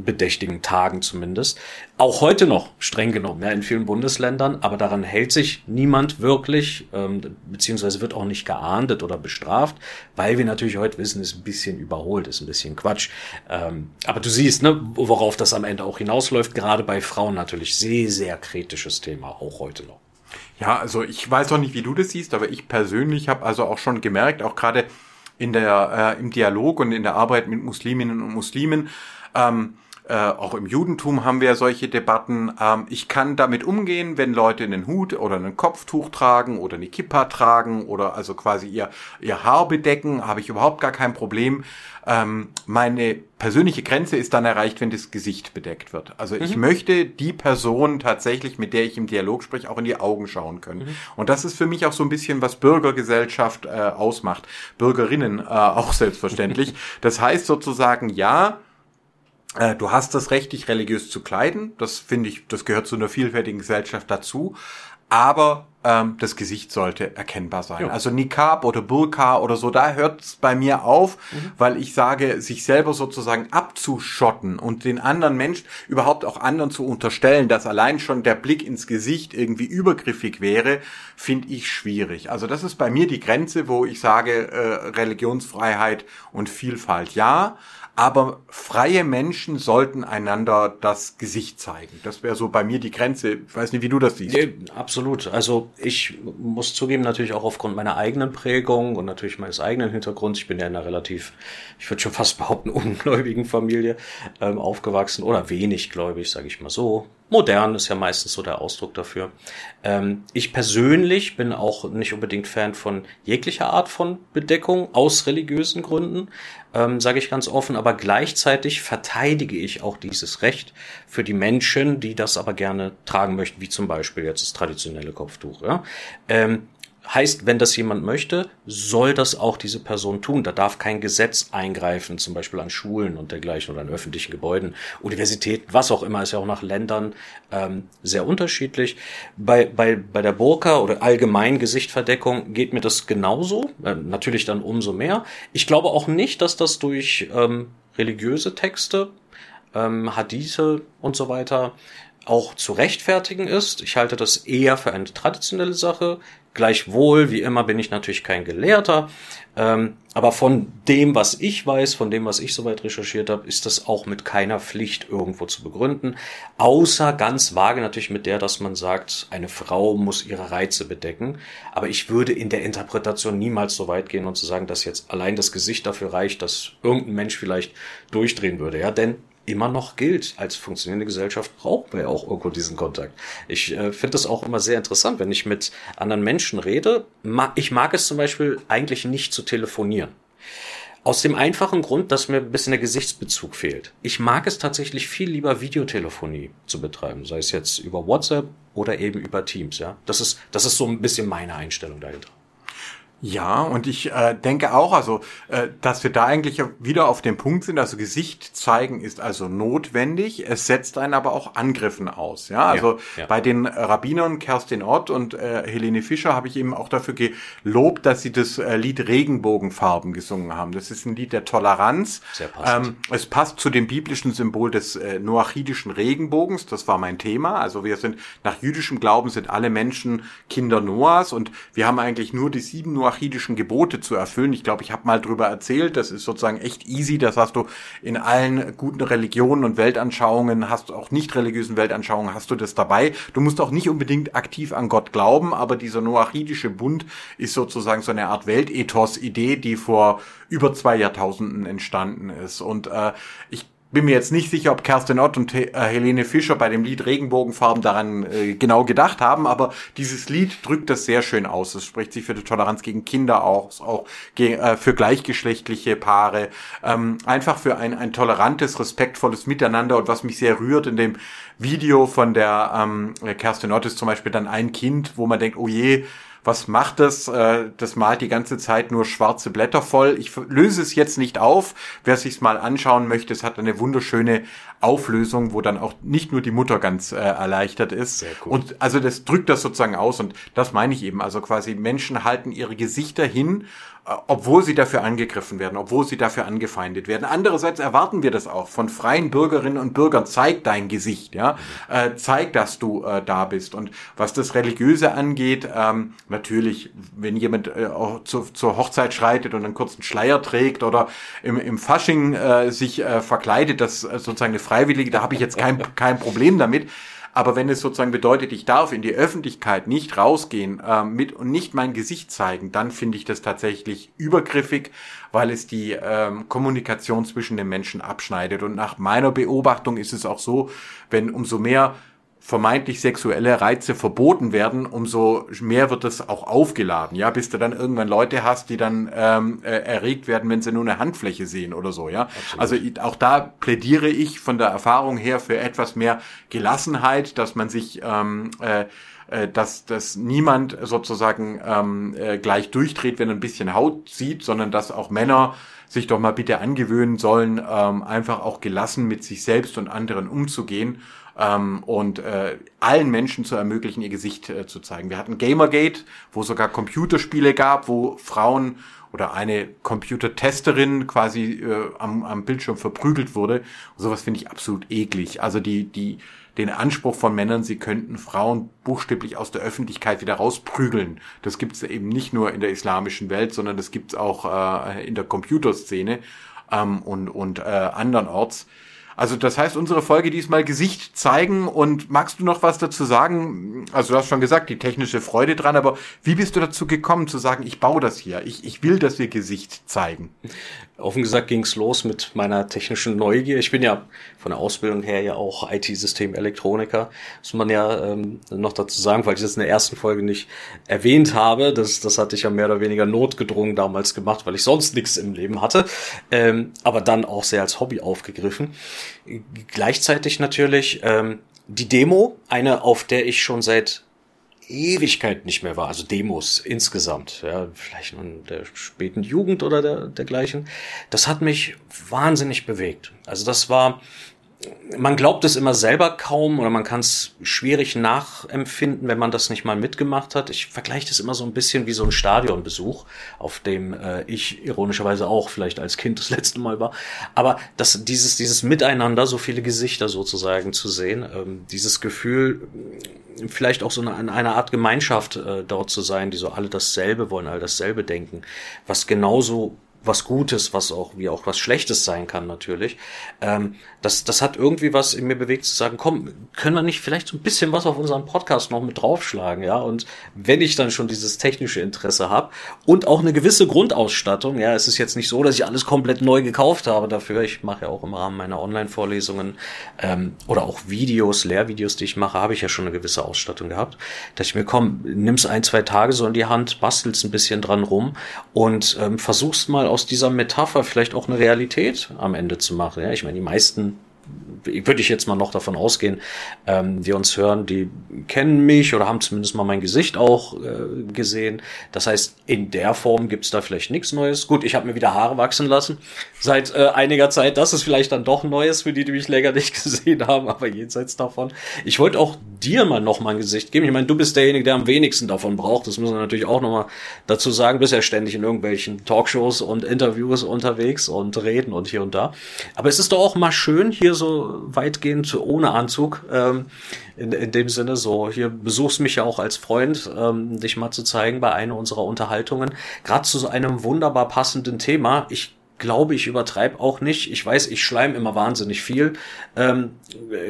Speaker 3: bedächtigen Tagen zumindest. Auch heute noch streng genommen, ja, in vielen Bundesländern, aber daran hält sich niemand wirklich, ähm, beziehungsweise wird auch nicht geahndet oder bestraft, weil wir natürlich heute wissen, ist ein bisschen überholt, ist ein bisschen Quatsch. Ähm, aber du siehst, ne, worauf das am Ende auch hinausläuft, gerade bei Frauen natürlich sehr, sehr kritisches Thema, auch heute noch.
Speaker 2: Ja, also ich weiß auch nicht, wie du das siehst, aber ich persönlich habe also auch schon gemerkt, auch gerade in der äh, im Dialog und in der Arbeit mit Musliminnen und Muslimen, ähm, äh, auch im Judentum haben wir solche Debatten. Ähm, ich kann damit umgehen, wenn Leute einen Hut oder einen Kopftuch tragen oder eine Kippa tragen oder also quasi ihr, ihr Haar bedecken, habe ich überhaupt gar kein Problem. Ähm, meine persönliche Grenze ist dann erreicht, wenn das Gesicht bedeckt wird. Also mhm. ich möchte die Person tatsächlich, mit der ich im Dialog spreche, auch in die Augen schauen können. Mhm. Und das ist für mich auch so ein bisschen, was Bürgergesellschaft äh, ausmacht. Bürgerinnen äh, auch selbstverständlich. das heißt sozusagen, ja, du hast das Recht, dich religiös zu kleiden. Das finde ich, das gehört zu einer vielfältigen Gesellschaft dazu. Aber ähm, das Gesicht sollte erkennbar sein. Ja. Also Nikab oder Burka oder so, da hört es bei mir auf, mhm. weil ich sage, sich selber sozusagen abzuschotten und den anderen Menschen, überhaupt auch anderen zu unterstellen, dass allein schon der Blick ins Gesicht irgendwie übergriffig wäre, finde ich schwierig. Also das ist bei mir die Grenze, wo ich sage, äh, Religionsfreiheit und Vielfalt ja, aber freie Menschen sollten einander das Gesicht zeigen. Das wäre so bei mir die Grenze. Ich weiß nicht, wie du das siehst.
Speaker 3: Nee, absolut. Also ich muss zugeben, natürlich auch aufgrund meiner eigenen Prägung und natürlich meines eigenen Hintergrunds. Ich bin ja in einer relativ, ich würde schon fast behaupten, ungläubigen Familie ähm, aufgewachsen oder wenig gläubig, sage ich mal so. Modern ist ja meistens so der Ausdruck dafür. Ähm, ich persönlich bin auch nicht unbedingt Fan von jeglicher Art von Bedeckung aus religiösen Gründen, ähm, sage ich ganz offen, aber gleichzeitig verteidige ich auch dieses Recht für die Menschen, die das aber gerne tragen möchten, wie zum Beispiel jetzt das traditionelle Kopftuch. Ja? Ähm, Heißt, wenn das jemand möchte, soll das auch diese Person tun. Da darf kein Gesetz eingreifen, zum Beispiel an Schulen und dergleichen oder an öffentlichen Gebäuden, Universitäten, was auch immer, ist ja auch nach Ländern ähm, sehr unterschiedlich. Bei, bei, bei der Burka oder allgemein Gesichtverdeckung geht mir das genauso, äh, natürlich dann umso mehr. Ich glaube auch nicht, dass das durch ähm, religiöse Texte, ähm, Hadithe und so weiter auch zu rechtfertigen ist. Ich halte das eher für eine traditionelle Sache. Gleichwohl, wie immer, bin ich natürlich kein Gelehrter. Ähm, aber von dem, was ich weiß, von dem, was ich soweit recherchiert habe, ist das auch mit keiner Pflicht irgendwo zu begründen. Außer ganz vage natürlich mit der, dass man sagt, eine Frau muss ihre Reize bedecken. Aber ich würde in der Interpretation niemals so weit gehen und zu sagen, dass jetzt allein das Gesicht dafür reicht, dass irgendein Mensch vielleicht durchdrehen würde. Ja, denn immer noch gilt. Als funktionierende Gesellschaft brauchen wir ja auch irgendwo diesen Kontakt. Ich äh, finde das auch immer sehr interessant, wenn ich mit anderen Menschen rede. Ma ich mag es zum Beispiel eigentlich nicht zu telefonieren. Aus dem einfachen Grund, dass mir ein bisschen der Gesichtsbezug fehlt. Ich mag es tatsächlich viel lieber Videotelefonie zu betreiben, sei es jetzt über WhatsApp oder eben über Teams, ja. Das ist, das ist so ein bisschen meine Einstellung dahinter.
Speaker 2: Ja, und ich äh, denke auch, also, äh, dass wir da eigentlich wieder auf dem Punkt sind, also Gesicht zeigen ist also notwendig, es setzt einen aber auch Angriffen aus. Ja, also ja, ja. bei den Rabbinern Kerstin Ott und äh, Helene Fischer habe ich eben auch dafür gelobt, dass sie das äh, Lied Regenbogenfarben gesungen haben. Das ist ein Lied der Toleranz. Sehr passend. Ähm, es passt zu dem biblischen Symbol des äh, noachidischen Regenbogens, das war mein Thema. Also wir sind nach jüdischem Glauben sind alle Menschen Kinder Noahs und wir haben eigentlich nur die sieben Noah noachidischen Gebote zu erfüllen. Ich glaube, ich habe mal drüber erzählt, das ist sozusagen echt easy. Das hast du in allen guten Religionen und Weltanschauungen, hast auch nicht religiösen Weltanschauungen, hast du das dabei. Du musst auch nicht unbedingt aktiv an Gott glauben, aber dieser noachidische Bund ist sozusagen so eine Art Weltethos-Idee, die vor über zwei Jahrtausenden entstanden ist. Und äh, ich bin mir jetzt nicht sicher, ob Kerstin Ott und äh, Helene Fischer bei dem Lied Regenbogenfarben daran äh, genau gedacht haben, aber dieses Lied drückt das sehr schön aus. Es spricht sich für die Toleranz gegen Kinder aus, auch äh, für gleichgeschlechtliche Paare, ähm, einfach für ein, ein tolerantes, respektvolles Miteinander und was mich sehr rührt in dem Video von der ähm, Kerstin Ott ist zum Beispiel dann ein Kind, wo man denkt, oh je, was macht das? Äh, das malt die ganze Zeit nur schwarze Blätter voll. Ich löse es jetzt nicht auf. Wer sich's mal anschauen möchte, es hat eine wunderschöne Auflösung, wo dann auch nicht nur die Mutter ganz äh, erleichtert ist. Sehr cool. Und also das drückt das sozusagen aus und das meine ich eben. Also quasi Menschen halten ihre Gesichter hin äh, obwohl sie dafür angegriffen werden, obwohl sie dafür angefeindet werden. Andererseits erwarten wir das auch von freien Bürgerinnen und Bürgern. Zeig dein Gesicht, ja, äh, zeig, dass du äh, da bist. Und was das Religiöse angeht, ähm, natürlich, wenn jemand äh, auch zu, zur Hochzeit schreitet und einen kurzen Schleier trägt oder im, im Fasching äh, sich äh, verkleidet, das äh, sozusagen eine Freiwillige, da habe ich jetzt kein kein Problem damit. Aber wenn es sozusagen bedeutet, ich darf in die Öffentlichkeit nicht rausgehen äh, mit und nicht mein Gesicht zeigen, dann finde ich das tatsächlich übergriffig, weil es die ähm, Kommunikation zwischen den Menschen abschneidet. Und nach meiner Beobachtung ist es auch so, wenn umso mehr vermeintlich sexuelle Reize verboten werden, umso mehr wird es auch aufgeladen, ja, bis du dann irgendwann Leute hast, die dann ähm, äh, erregt werden, wenn sie nur eine Handfläche sehen oder so, ja. Absolut. Also auch da plädiere ich von der Erfahrung her für etwas mehr Gelassenheit, dass man sich ähm, äh, äh dass, dass niemand sozusagen ähm, äh, gleich durchdreht, wenn er ein bisschen Haut sieht, sondern dass auch Männer sich doch mal bitte angewöhnen sollen, ähm, einfach auch gelassen mit sich selbst und anderen umzugehen ähm, und äh, allen Menschen zu ermöglichen, ihr Gesicht äh, zu zeigen. Wir hatten Gamergate, wo sogar Computerspiele gab, wo Frauen oder eine Computertesterin quasi äh, am, am Bildschirm verprügelt wurde. Und sowas finde ich absolut eklig. Also die, die, den Anspruch von Männern, sie könnten Frauen buchstäblich aus der Öffentlichkeit wieder rausprügeln. Das gibt es eben nicht nur in der islamischen Welt, sondern das gibt es auch äh, in der Computerszene ähm, und, und äh, andernorts. Also das heißt, unsere Folge diesmal Gesicht zeigen und magst du noch was dazu sagen? Also du hast schon gesagt, die technische Freude dran, aber wie bist du dazu gekommen zu sagen, ich baue das hier, ich, ich will, dass wir Gesicht zeigen?
Speaker 3: Offen gesagt ging's los mit meiner technischen Neugier. Ich bin ja von der Ausbildung her ja auch IT-System-Elektroniker. Muss man ja ähm, noch dazu sagen, weil ich das in der ersten Folge nicht erwähnt habe. Das, das hatte ich ja mehr oder weniger notgedrungen damals gemacht, weil ich sonst nichts im Leben hatte. Ähm, aber dann auch sehr als Hobby aufgegriffen. Gleichzeitig natürlich ähm, die Demo, eine, auf der ich schon seit Ewigkeit nicht mehr war, also Demos insgesamt, ja, vielleicht in der späten Jugend oder der, dergleichen, das hat mich wahnsinnig bewegt. Also das war, man glaubt es immer selber kaum oder man kann es schwierig nachempfinden, wenn man das nicht mal mitgemacht hat. Ich vergleiche das immer so ein bisschen wie so ein Stadionbesuch, auf dem äh, ich ironischerweise auch vielleicht als Kind das letzte Mal war. Aber das, dieses, dieses Miteinander, so viele Gesichter sozusagen zu sehen, ähm, dieses Gefühl, vielleicht auch so eine, eine Art Gemeinschaft äh, dort zu sein, die so alle dasselbe wollen, alle dasselbe denken, was genauso was Gutes, was auch wie auch was Schlechtes sein kann natürlich. Ähm, das, das hat irgendwie was in mir bewegt zu sagen, komm, können wir nicht vielleicht so ein bisschen was auf unseren Podcast noch mit draufschlagen, ja? Und wenn ich dann schon dieses technische Interesse habe und auch eine gewisse Grundausstattung, ja, es ist jetzt nicht so, dass ich alles komplett neu gekauft habe dafür. Ich mache ja auch im Rahmen meiner Online-Vorlesungen ähm, oder auch Videos, Lehrvideos, die ich mache, habe ich ja schon eine gewisse Ausstattung gehabt. Dass ich mir komm, nimm's ein, zwei Tage so in die Hand, bastelst ein bisschen dran rum und ähm, versuchst mal aus dieser Metapher vielleicht auch eine Realität am Ende zu machen. Ja, ich meine, die meisten würde ich jetzt mal noch davon ausgehen, ähm, die uns hören, die kennen mich oder haben zumindest mal mein Gesicht auch äh, gesehen. Das heißt, in der Form gibt's da vielleicht nichts Neues. Gut, ich habe mir wieder Haare wachsen lassen seit äh, einiger Zeit. Das ist vielleicht dann doch Neues für die, die mich länger nicht gesehen haben, aber jenseits davon. Ich wollte auch dir mal noch mal ein Gesicht geben. Ich meine, du bist derjenige, der am wenigsten davon braucht. Das müssen wir natürlich auch noch mal dazu sagen. Bist ja ständig in irgendwelchen Talkshows und Interviews unterwegs und reden und hier und da. Aber es ist doch auch mal schön, hier so weitgehend ohne Anzug. Ähm, in, in dem Sinne so, hier besuchst mich ja auch als Freund, ähm, dich mal zu zeigen bei einer unserer Unterhaltungen. Gerade zu so einem wunderbar passenden Thema. Ich glaube ich, übertreibe auch nicht. Ich weiß, ich schleim immer wahnsinnig viel, ähm,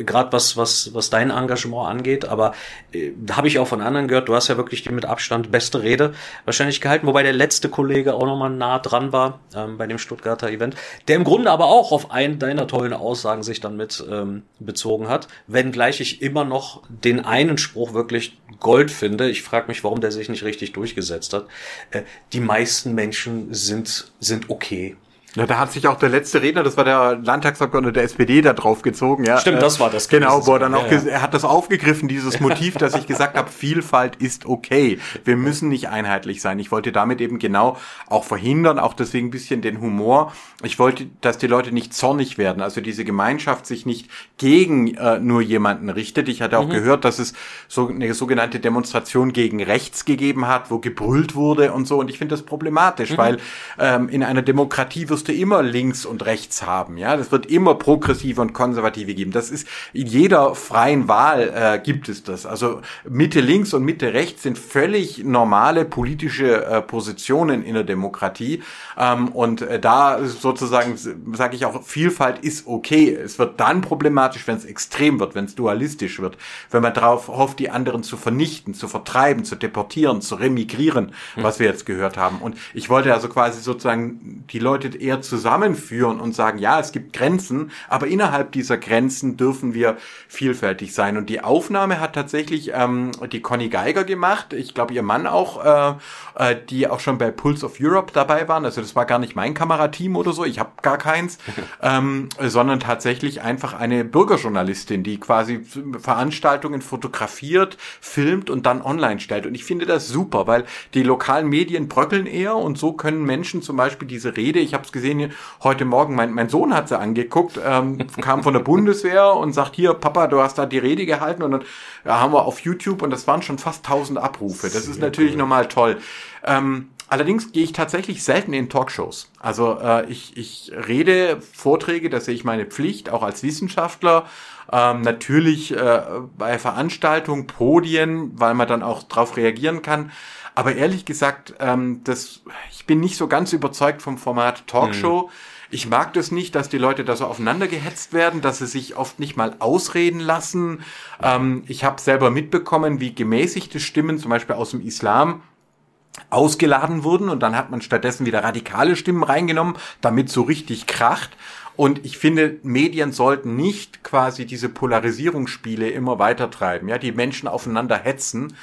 Speaker 3: gerade was, was, was dein Engagement angeht, aber äh, habe ich auch von anderen gehört, du hast ja wirklich die mit Abstand beste Rede wahrscheinlich gehalten, wobei der letzte Kollege auch nochmal nah dran war ähm, bei dem Stuttgarter Event, der im Grunde aber auch auf einen deiner tollen Aussagen sich dann mit ähm, bezogen hat, wenngleich ich immer noch den einen Spruch wirklich Gold finde. Ich frage mich, warum der sich nicht richtig durchgesetzt hat. Äh, die meisten Menschen sind, sind okay.
Speaker 2: Ja, da hat sich auch der letzte Redner, das war der Landtagsabgeordnete der SPD, da drauf gezogen. Ja,
Speaker 3: Stimmt, das war das.
Speaker 2: Genau, wo er dann auch, ja, ja. er hat das aufgegriffen, dieses Motiv, dass ich gesagt habe, Vielfalt ist okay. Wir müssen nicht einheitlich sein. Ich wollte damit eben genau auch verhindern, auch deswegen ein bisschen den Humor. Ich wollte, dass die Leute nicht zornig werden, also diese Gemeinschaft sich nicht gegen äh, nur jemanden richtet. Ich hatte auch mhm. gehört, dass es so eine sogenannte Demonstration gegen rechts gegeben hat, wo gebrüllt wurde und so. Und ich finde das problematisch, mhm. weil ähm, in einer Demokratie wirst wirst du immer links und rechts haben. Ja, das wird immer progressive und konservative geben. Das ist in jeder freien Wahl äh, gibt es das. Also Mitte links und Mitte rechts sind völlig normale politische äh, Positionen in der Demokratie. Ähm, und äh, da sozusagen sage ich auch, Vielfalt ist okay. Es wird dann problematisch, wenn es extrem wird, wenn es dualistisch wird, wenn man darauf hofft, die anderen zu vernichten, zu vertreiben, zu deportieren, zu remigrieren, was wir jetzt gehört haben. Und ich wollte also quasi sozusagen die Leute eher eher zusammenführen und sagen, ja, es gibt Grenzen, aber innerhalb dieser Grenzen dürfen wir vielfältig sein. Und die Aufnahme hat tatsächlich ähm, die Conny Geiger gemacht, ich glaube ihr Mann auch, äh, äh, die auch schon bei Pulse of Europe dabei waren. Also das war gar nicht mein Kamerateam oder so, ich habe gar keins, ähm, sondern tatsächlich einfach eine Bürgerjournalistin, die quasi Veranstaltungen fotografiert, filmt und dann online stellt. Und ich finde das super, weil die lokalen Medien bröckeln eher und so können Menschen zum Beispiel diese Rede, ich habe es gesehen, heute Morgen, mein, mein Sohn hat sie angeguckt, ähm, kam von der Bundeswehr und sagt, hier, Papa, du hast da die Rede gehalten und dann ja, haben wir auf YouTube und das waren schon fast 1000 Abrufe. Das Sehr ist natürlich cool. normal toll. Ähm, Allerdings gehe ich tatsächlich selten in Talkshows. Also äh, ich, ich rede Vorträge, da sehe ich meine Pflicht, auch als Wissenschaftler. Ähm, natürlich äh, bei Veranstaltungen, Podien, weil man dann auch drauf reagieren kann. Aber ehrlich gesagt, ähm, das, ich bin nicht so ganz überzeugt vom Format Talkshow. Mhm. Ich mag das nicht, dass die Leute da so aufeinander gehetzt werden, dass sie sich oft nicht mal ausreden lassen. Ähm, ich habe selber mitbekommen, wie gemäßigte Stimmen, zum Beispiel aus dem Islam, ausgeladen wurden und dann hat man stattdessen wieder radikale Stimmen reingenommen, damit so richtig kracht. Und ich finde, Medien sollten nicht quasi diese Polarisierungsspiele immer weiter treiben, ja, die Menschen aufeinander hetzen,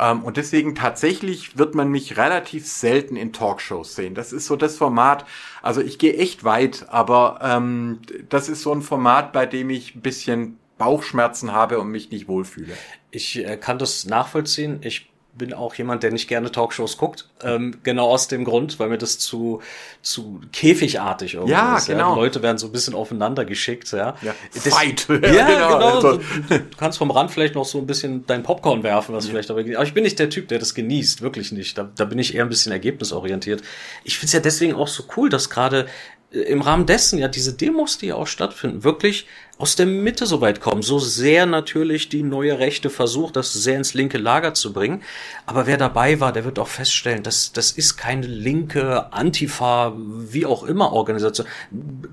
Speaker 2: ähm, und deswegen tatsächlich wird man mich relativ selten in Talkshows sehen. Das ist so das Format, also ich gehe echt weit, aber ähm, das ist so ein Format, bei dem ich ein bisschen Bauchschmerzen habe und mich nicht wohlfühle.
Speaker 3: Ich äh, kann das nachvollziehen. Ich bin auch jemand, der nicht gerne Talkshows guckt. Ähm, genau aus dem Grund, weil mir das zu, zu käfigartig irgendwie
Speaker 2: ja, ist. Genau.
Speaker 3: Ja? Die Leute werden so ein bisschen aufeinander geschickt. Ja,
Speaker 2: ja. Fight.
Speaker 3: ja, genau. genau. So, du kannst vom Rand vielleicht noch so ein bisschen dein Popcorn werfen, was ja. vielleicht aber, aber ich bin nicht der Typ, der das genießt, wirklich nicht. Da, da bin ich eher ein bisschen ergebnisorientiert. Ich finde es ja deswegen auch so cool, dass gerade äh, im Rahmen dessen ja diese Demos, die ja auch stattfinden, wirklich aus der Mitte so weit kommen. So sehr natürlich die neue Rechte versucht, das sehr ins linke Lager zu bringen. Aber wer dabei war, der wird auch feststellen, dass das ist keine linke Antifa, wie auch immer Organisation.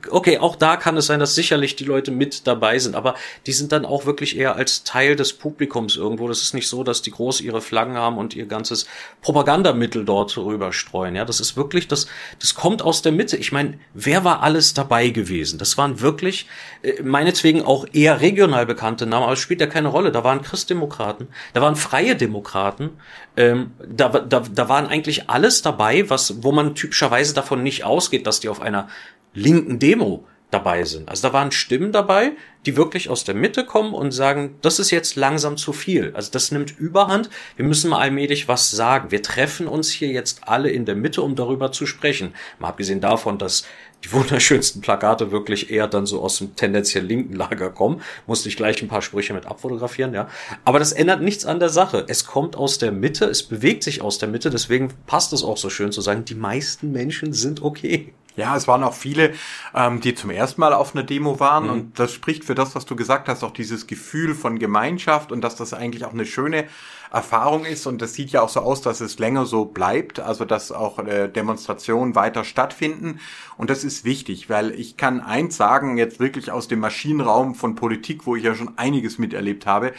Speaker 3: Okay, auch da kann es sein, dass sicherlich die Leute mit dabei sind, aber die sind dann auch wirklich eher als Teil des Publikums irgendwo. Das ist nicht so, dass die groß ihre Flaggen haben und ihr ganzes Propagandamittel dort rüberstreuen. Ja, das ist wirklich, das, das kommt aus der Mitte. Ich meine, wer war alles dabei gewesen? Das waren wirklich, äh, meine deswegen auch eher regional bekannte Namen, aber es spielt ja keine Rolle. Da waren Christdemokraten, da waren freie Demokraten, ähm, da, da, da waren eigentlich alles dabei, was, wo man typischerweise davon nicht ausgeht, dass die auf einer linken Demo dabei sind. Also da waren Stimmen dabei, die wirklich aus der Mitte kommen und sagen, das ist jetzt langsam zu viel. Also das nimmt Überhand. Wir müssen mal allmählich was sagen. Wir treffen uns hier jetzt alle in der Mitte, um darüber zu sprechen. Mal abgesehen davon, dass die wunderschönsten Plakate wirklich eher dann so aus dem tendenziell linken Lager kommen. Musste ich gleich ein paar Sprüche mit abfotografieren, ja. Aber das ändert nichts an der Sache. Es kommt aus der Mitte, es bewegt sich aus der Mitte, deswegen passt es auch so schön zu sagen, die meisten Menschen sind okay.
Speaker 2: Ja, es waren auch viele, ähm, die zum ersten Mal auf einer Demo waren mhm. und das spricht für das, was du gesagt hast, auch dieses Gefühl von Gemeinschaft und dass das eigentlich auch eine schöne Erfahrung ist und das sieht ja auch so aus, dass es länger so bleibt, also dass auch äh, Demonstrationen weiter stattfinden. Und das ist wichtig, weil ich kann eins sagen, jetzt wirklich aus dem Maschinenraum von Politik, wo ich ja schon einiges miterlebt habe,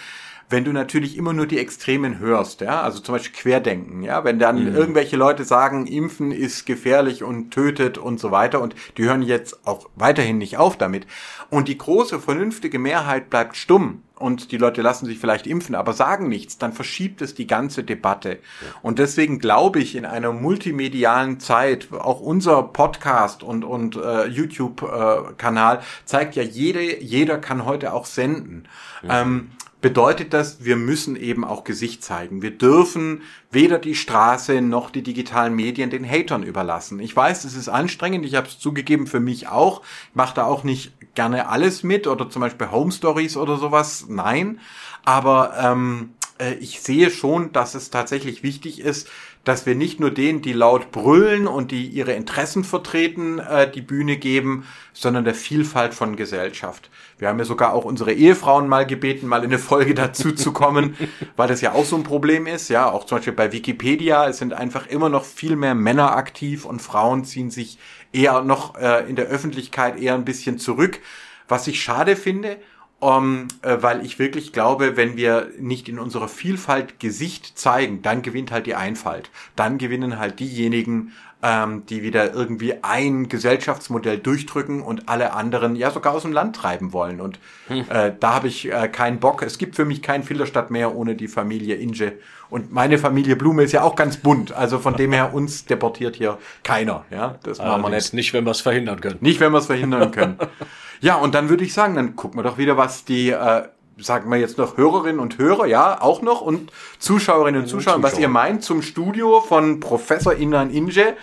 Speaker 2: wenn du natürlich immer nur die Extremen hörst, ja, also zum Beispiel Querdenken, ja, wenn dann mhm. irgendwelche Leute sagen, Impfen ist gefährlich und tötet und so weiter und die hören jetzt auch weiterhin nicht auf damit. Und die große vernünftige Mehrheit bleibt stumm und die Leute lassen sich vielleicht impfen, aber sagen nichts, dann verschiebt es die ganze Debatte. Und deswegen glaube ich, in einer multimedialen Zeit, auch unser Podcast und, und äh, YouTube-Kanal äh, zeigt ja, jede, jeder kann heute auch senden. Mhm. Ähm, bedeutet das, wir müssen eben auch Gesicht zeigen. Wir dürfen weder die Straße noch die digitalen Medien den Hatern überlassen. Ich weiß, es ist anstrengend, ich habe es zugegeben für mich auch. Ich mache da auch nicht gerne alles mit oder zum Beispiel Home Stories oder sowas. Nein, aber ähm, äh, ich sehe schon, dass es tatsächlich wichtig ist, dass wir nicht nur denen, die laut brüllen und die ihre Interessen vertreten, äh, die Bühne geben, sondern der Vielfalt von Gesellschaft. Wir haben ja sogar auch unsere Ehefrauen mal gebeten, mal in eine Folge dazu zu kommen, weil das ja auch so ein Problem ist. Ja, auch zum Beispiel bei Wikipedia, es sind einfach immer noch viel mehr Männer aktiv und Frauen ziehen sich eher noch äh, in der Öffentlichkeit eher ein bisschen zurück, was ich schade finde um, äh, weil ich wirklich glaube, wenn wir nicht in unserer Vielfalt Gesicht zeigen, dann gewinnt halt die Einfalt. Dann gewinnen halt diejenigen, ähm, die wieder irgendwie ein Gesellschaftsmodell durchdrücken und alle anderen ja sogar aus dem Land treiben wollen. Und hm. äh, da habe ich äh, keinen Bock. Es gibt für mich kein Filterstadt mehr ohne die Familie Inge. Und meine Familie Blume ist ja auch ganz bunt. Also von dem her uns deportiert hier keiner. Ja,
Speaker 3: das machen wir nicht. Nicht, wenn wir es verhindern können.
Speaker 2: Nicht, wenn wir es verhindern können. ja, und dann würde ich sagen, dann gucken wir doch wieder, was die äh, sagen wir jetzt noch Hörerinnen und Hörer, ja, auch noch und Zuschauerinnen und Zuschauer, was ihr meint zum Studio von Professor Inan Inge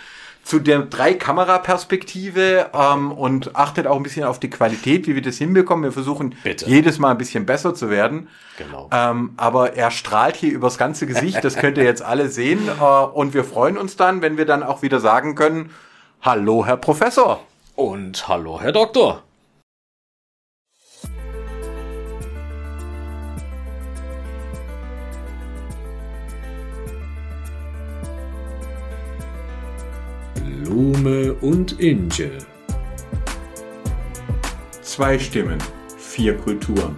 Speaker 2: zu der drei Kameraperspektive ähm, und achtet auch ein bisschen auf die Qualität, wie wir das hinbekommen. Wir versuchen Bitte. jedes Mal ein bisschen besser zu werden. Genau. Ähm, aber er strahlt hier übers ganze Gesicht, das könnt ihr jetzt alle sehen. Äh, und wir freuen uns dann, wenn wir dann auch wieder sagen können, Hallo, Herr Professor.
Speaker 3: Und hallo, Herr Doktor.
Speaker 1: Blume und Inge.
Speaker 2: Zwei Stimmen, vier Kulturen.